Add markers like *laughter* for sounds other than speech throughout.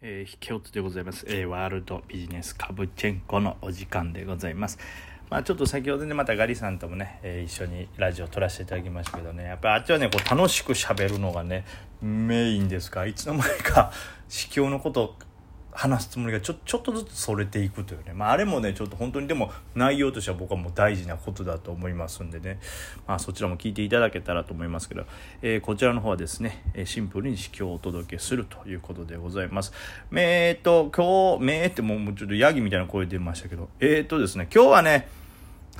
えー、引けおつでございます、えー、ワールドビジネスカブチェンコのお時間でございます。まあ、ちょっと先ほどねまたガリさんともね、えー、一緒にラジオ撮らせていただきましたけどねやっぱりあっちはねこう楽しく喋るのがねメインですかいつの間にか *laughs* 司教のこと話すつもりがちょちょっとずつそれていくというね、まあ、あれもねちょっと本当にでも内容としては僕はもう大事なことだと思いますんでね、まあ、そちらも聞いていただけたらと思いますけど、えー、こちらの方はですねシンプルに指標をお届けするということでございます。えー、っと今日めってもうちょっとヤギみたいな声出ましたけど。えー、っとですね今日はね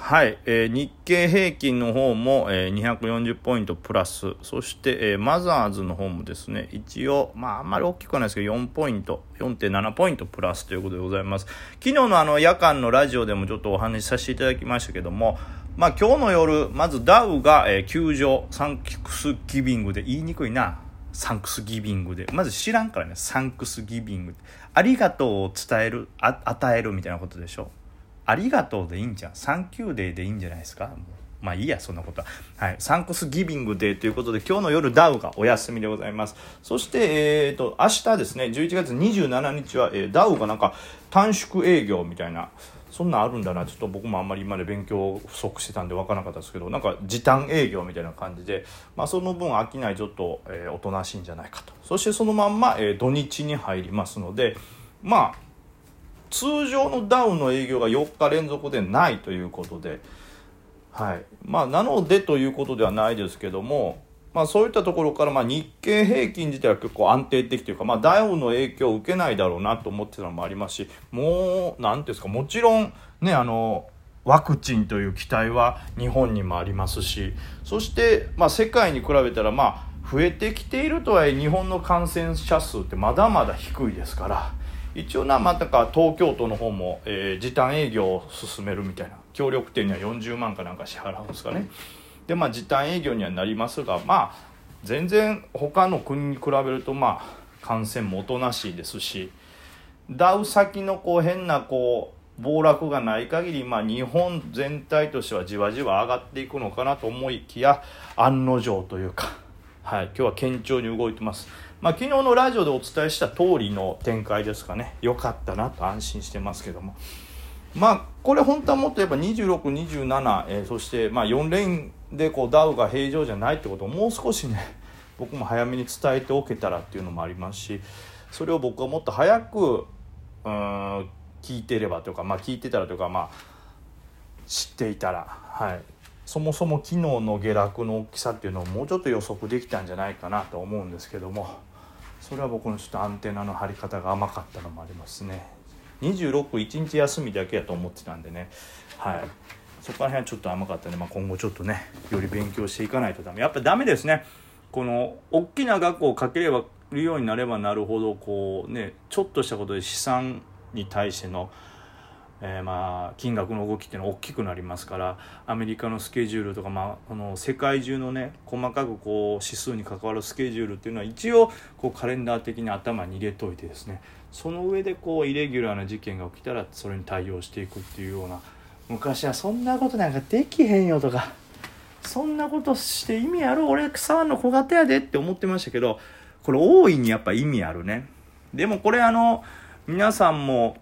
はい、えー、日経平均の方も、えー、240ポイントプラス、そして、えー、マザーズの方もですね、一応、まあ、あんまり大きくはないですけど、4ポイント、4.7ポイントプラスということでございます。昨日のあの夜間のラジオでもちょっとお話しさせていただきましたけども、まあ今日の夜、まずダウが、えー、休場、 Thanksgiving で、言いにくいな。 Thanksgiving で。まず知らんからね、 Thanksgiving。ありがとうを伝える、あ与えるみたいなことでしょ。ありがとうでいいんじゃん。 Thank you day でいいんじゃないですか？まあいいや、そんなことは。はい。 Thanksgiving Day ということで、今日の夜ダウがお休みでございます。そして、えっ、ー、と、明日ですね、11月27日は、えー、ダウがなんか短縮営業みたいな、そんなんあるんだな、ちょっと僕もあんまり今まで勉強不足してたんで分からなかったですけど、なんか時短営業みたいな感じで、まあその分商いちょっと、えー、おとなしいんじゃないかと。そしてそのまんま、えー、土日に入りますので、まあ、通常のダウンの営業が4日連続でないということで、はいまあ、なのでということではないですけども、まあ、そういったところからまあ日経平均自体は結構安定的というか、まあ、ダウンの影響を受けないだろうなと思ってたのもありますしもう何ですかもちろんねあのワクチンという期待は日本にもありますしそして、まあ、世界に比べたらまあ増えてきているとはいえ日本の感染者数ってまだまだ低いですから。一応なまたか東京都の方も、えー、時短営業を進めるみたいな協力店には40万かなんか支払うんですかねでまあ時短営業にはなりますがまあ全然他の国に比べるとまあ感染もおとなしいですしダウ先のこう変なこう暴落がない限りまあ日本全体としてはじわじわ上がっていくのかなと思いきや案の定というかはい今日は堅調に動いてます。まあ、昨日のラジオでお伝えした通りの展開ですかね。良かったなと安心してますけども。まあこれ本当はもっと言えば26、27、えー、そしてまあ4レーンでこうダウが平常じゃないってことをもう少しね僕も早めに伝えておけたらっていうのもありますしそれを僕はもっと早くうん聞いてればというか、まあ、聞いてたらというか、まあ、知っていたら、はい、そもそも昨日の下落の大きさっていうのをもうちょっと予測できたんじゃないかなと思うんですけども。それは僕のちょっとアンテナの張り方が甘かったのもありますね。261日休みだけやと思ってたんでね。はい。そこら辺はちょっと甘かったんで、まあ、今後ちょっとねより勉強していかないとダメ。やっぱダメですね。この大きな額をかければるようになればなるほどこうねちょっとしたことで資産に対してのえー、まあ金額の動きっていうのは大きくなりますからアメリカのスケジュールとか、まあ、この世界中のね細かくこう指数に関わるスケジュールっていうのは一応こうカレンダー的に頭に入れといてですねその上でこうイレギュラーな事件が起きたらそれに対応していくっていうような昔はそんなことなんかできへんよとかそんなことして意味ある俺草の小型やでって思ってましたけどこれ大いにやっぱ意味あるね。でもこれあの皆さんも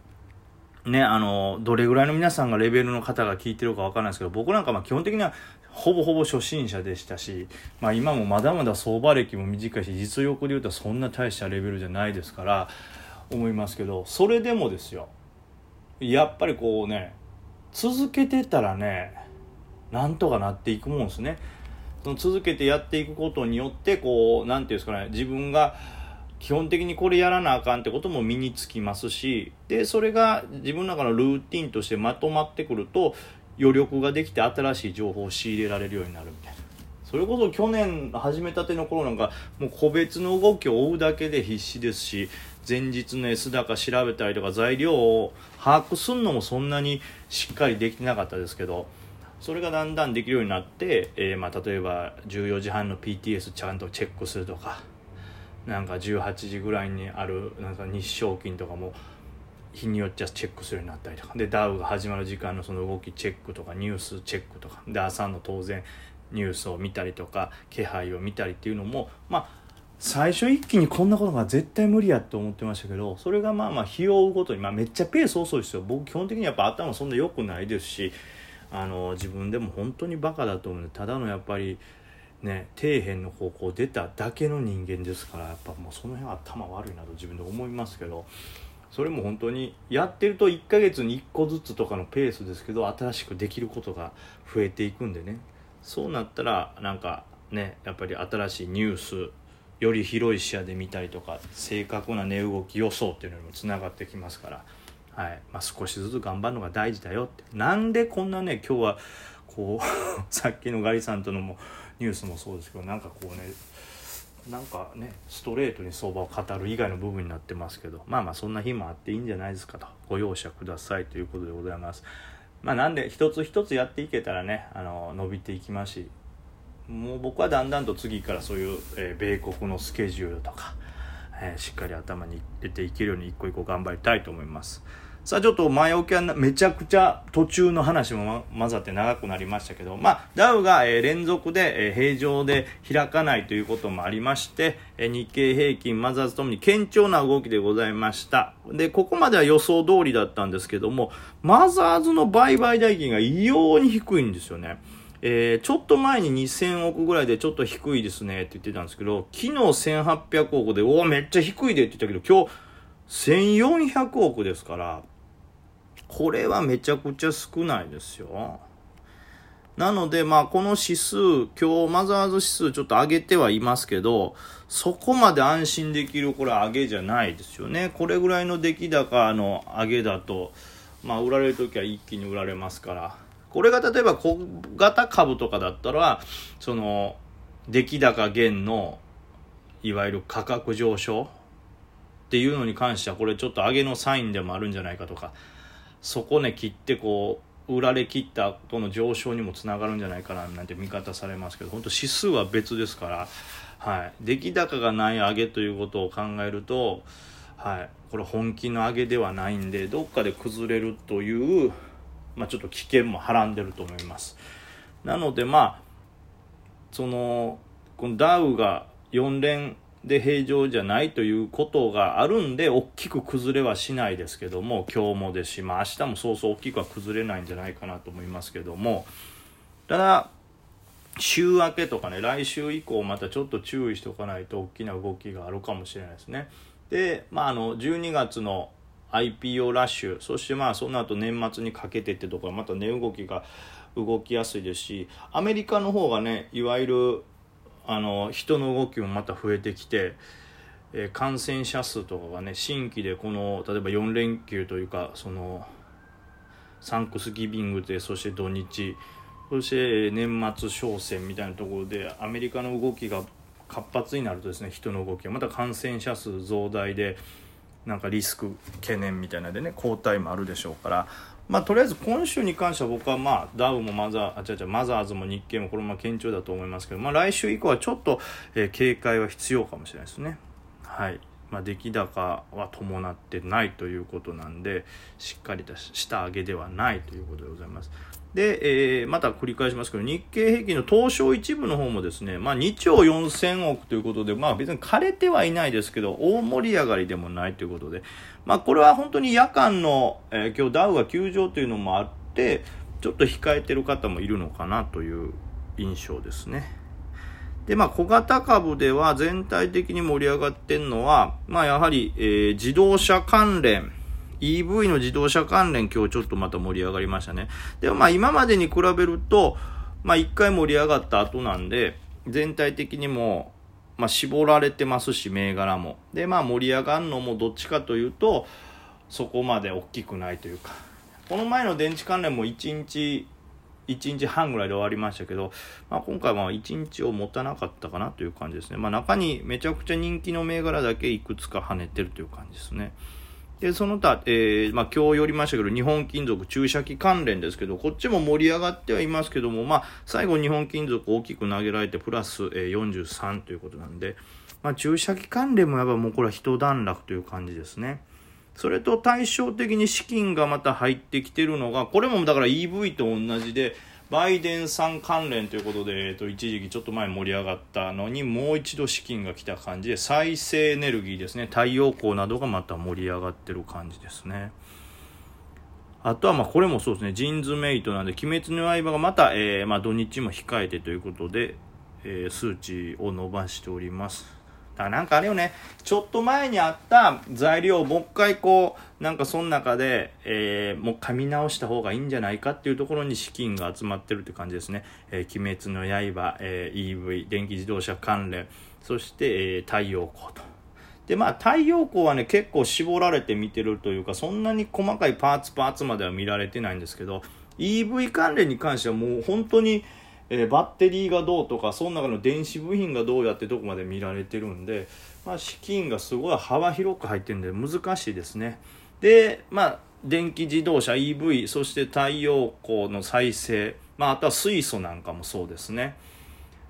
ね、あの、どれぐらいの皆さんがレベルの方が聞いてるかわからないですけど、僕なんかま基本的にはほぼほぼ初心者でしたし、まあ今もまだまだ相場歴も短いし、実力で言うとそんな大したレベルじゃないですから、思いますけど、それでもですよ、やっぱりこうね、続けてたらね、なんとかなっていくもんですね。その続けてやっていくことによって、こう、なんていうんですかね、自分が、基本的にこれやらなあかんってことも身につきますしでそれが自分の中のルーティンとしてまとまってくると余力ができて新しい情報を仕入れられるようになるみたいな。それこそ去年始めたての頃なんかもう個別の動きを追うだけで必死ですし前日の S 高調べたりとか材料を把握するのもそんなにしっかりできてなかったですけどそれがだんだんできるようになって、えー、まあ例えば14時半の PTS ちゃんとチェックするとかなんか18時ぐらいにあるなんか日照金とかも日によっちゃチェックするようになったりとか。でダウが始まる時間のその動きチェックとかニュースチェックとか。で朝の当然ニュースを見たりとか気配を見たりっていうのもまあ最初一気にこんなことが絶対無理やと思ってましたけどそれがまあまあ日を追うごとに、まあ、めっちゃペース遅いですよ。僕基本的にやっぱ頭そんな良くないですしあの自分でも本当にバカだと思う。のでただのやっぱりね底辺の方向出ただけの人間ですからやっぱもうその辺は頭悪いなと自分で思いますけどそれも本当にやってると1ヶ月に1個ずつとかのペースですけど新しくできることが増えていくんでね。そうなったらなんかねやっぱり新しいニュースより広い視野で見たりとか正確な値動き予想っていうのにもつながってきますから、はい。まあ、少しずつ頑張るのが大事だよって。なんでこんなね今日はこう *laughs* さっきのガリさんとのもニュースもそうですけどなんかこうねなんかねストレートに相場を語る以外の部分になってますけどまあまあそんな日もあっていいんじゃないですかとご容赦くださいということでございます。まあ、なんで一つ一つやっていけたらねあの伸びていきますしもう僕はだんだんと次からそういう、えー、米国のスケジュールとか、えー、しっかり頭に入れていけるように一個一個頑張りたいと思いますさあちょっと前置きはめちゃくちゃ途中の話も混ざって長くなりましたけどまあダウが、連続で、平常で開かないということもありまして、日経平均マザーズともに堅調な動きでございました。でここまでは予想通りだったんですけどもマザーズの売買代金が異様に低いんですよね。えー、ちょっと前に2000億ぐらいでちょっと低いですねって言ってたんですけど、昨日1800億で、おお、めっちゃ低いでって言ったけど、今日1400億ですから、これはめちゃくちゃ少ないですよ。なので、まあ、この指数、今日マザーズ指数ちょっと上げてはいますけど、そこまで安心できる、これ上げじゃないですよね。これぐらいの出来高の上げだと、まあ、売られるときは一気に売られますから、これが例えば小型株とかだったら、その、出来高減の、いわゆる価格上昇っていうのに関しては、これちょっと上げのサインでもあるんじゃないかとか、そこね切ってこう、売られ切った後の上昇にもつながるんじゃないかななんて見方されますけど、本当指数は別ですから、はい。出来高がない上げということを考えると、はい。これ本気の上げではないんで、どっかで崩れるという、まあ、ちょっと危険もはらんでると思いますなのでまあそのこのダウが4連で平常じゃないということがあるんで大きく崩れはしないですけども今日もですし、まあ、明日もそうそう大きくは崩れないんじゃないかなと思いますけども。ただ週明けとかね来週以降またちょっと注意しておかないと大きな動きがあるかもしれないですね。でまああの12月の IPO ラッシュそしてまあその後年末にかけてってところまた値動きが動きやすいですしアメリカの方がねいわゆるあの人の動きもまた増えてきて、えー、感染者数とかがね新規でこの例えば4連休というかそのサンクスギビングでそして土日そして年末商戦みたいなところでアメリカの動きが活発になるとですね人の動きがまた感染者数増大でなんかリスク懸念みたいなでね交代もあるでしょうから。まあとりあえず今週に関しては僕はまあダウもマザーあ違う違うマザーズも日経もこれも堅調だと思いますけどまあ来週以降はちょっと、えー、警戒は必要かもしれないですね。はい。まあ、出来高は伴ってないということなんでしっかりとした上げではないということでございます。で、えー、また繰り返しますけど、日経平均の東証一部の方もですね、まあ2兆4000億ということで、まあ別に枯れてはいないですけど、大盛り上がりでもないということで、まあこれは本当に夜間の、えー、今日ダウが急上というのもあって、ちょっと控えてる方もいるのかなという印象ですね。で、まあ小型株では全体的に盛り上がってるのは、まあやはり、えー、自動車関連、EV の自動車関連今日ちょっとまた盛り上がりましたね。でもまあ今までに比べると、まあ一回盛り上がった後なんで、全体的にも、まあ絞られてますし、銘柄も。で、まあ盛り上がるのもどっちかというと、そこまで大きくないというか。この前の電池関連も1日、1日半ぐらいで終わりましたけど、まあ、今回は1日を持たなかったかなという感じですね。まあ、中にめちゃくちゃ人気の銘柄だけいくつか跳ねてるという感じですね。で、その他、えー、まあ、今日寄りましたけど、日本金属注射器関連ですけど、こっちも盛り上がってはいますけども、まあ、最後日本金属大きく投げられて、プラス、えー、43ということなんで、まあ、注射器関連もやっぱもうこれは一段落という感じですね。それと対照的に資金がまた入ってきてるのが、これもだから EV と同じで、バイデンさん関連ということで、えっと、一時期ちょっと前盛り上がったのにもう一度資金が来た感じで再生エネルギーですね太陽光などがまた盛り上がってる感じですね。あとはまあこれもそうですねジーンズメイトなんで鬼滅の刃がまた、えー、まあ土日も控えてということで、えー、数値を伸ばしております。だからなんかあれよね、ちょっと前にあった材料をもう一回こう、なんかその中で、えー、もう噛み直した方がいいんじゃないかっていうところに資金が集まってるって感じですね。えー、鬼滅の刃、えー、EV、電気自動車関連、そして、えー、太陽光と。で、まあ太陽光はね、結構絞られて見てるというか、そんなに細かいパーツパーツまでは見られてないんですけど、EV 関連に関してはもう本当に、えー、バッテリーがどうとかその中の電子部品がどうやってどこまで見られてるんで、まあ、資金がすごい幅広く入ってるんで難しいですね。でまあ電気自動車 EV そして太陽光の再生、まあ、あとは水素なんかもそうですね。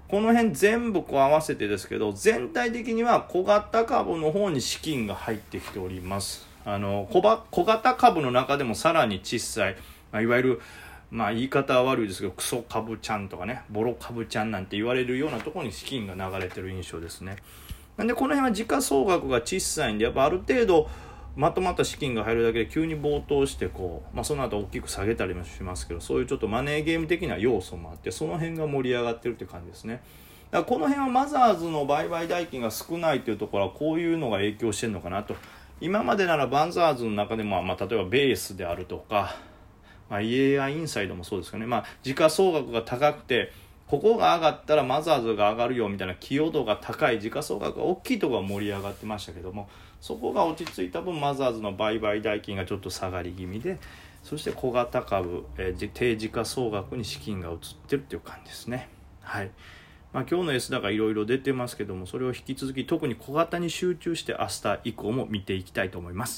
この辺全部こう合わせてですけど全体的には小型株の方に資金が入ってきております。あの小型株の中でもさらに小さい、まあ、いわゆるまあ言い方は悪いですけどクソカブちゃんとかねボロカブちゃんなんて言われるようなところに資金が流れてる印象ですね。なんでこの辺は時価総額が小さいんでやっぱある程度まとまった資金が入るだけで急に暴騰してこう、まあ、その後大きく下げたりもしますけどそういうちょっとマネーゲーム的な要素もあってその辺が盛り上がってるって感じですね。だからこの辺はマザーズの売買代金が少ないというところはこういうのが影響してるのかなと。今までならバンザーズの中でも、まあ、例えばベースであるとかまあ、EAI インサイドもそうですよね、まあ、時価総額が高くてここが上がったらマザーズが上がるよみたいな寄与度が高い時価総額が大きいところが盛り上がってましたけどもそこが落ち着いた分マザーズの売買代金がちょっと下がり気味でそして小型株、えー、低時価総額に資金が移ってるっていう感じですね。はいまあ、今日の S 高いろいろ出てますけどもそれを引き続き特に小型に集中して明日以降も見ていきたいと思います。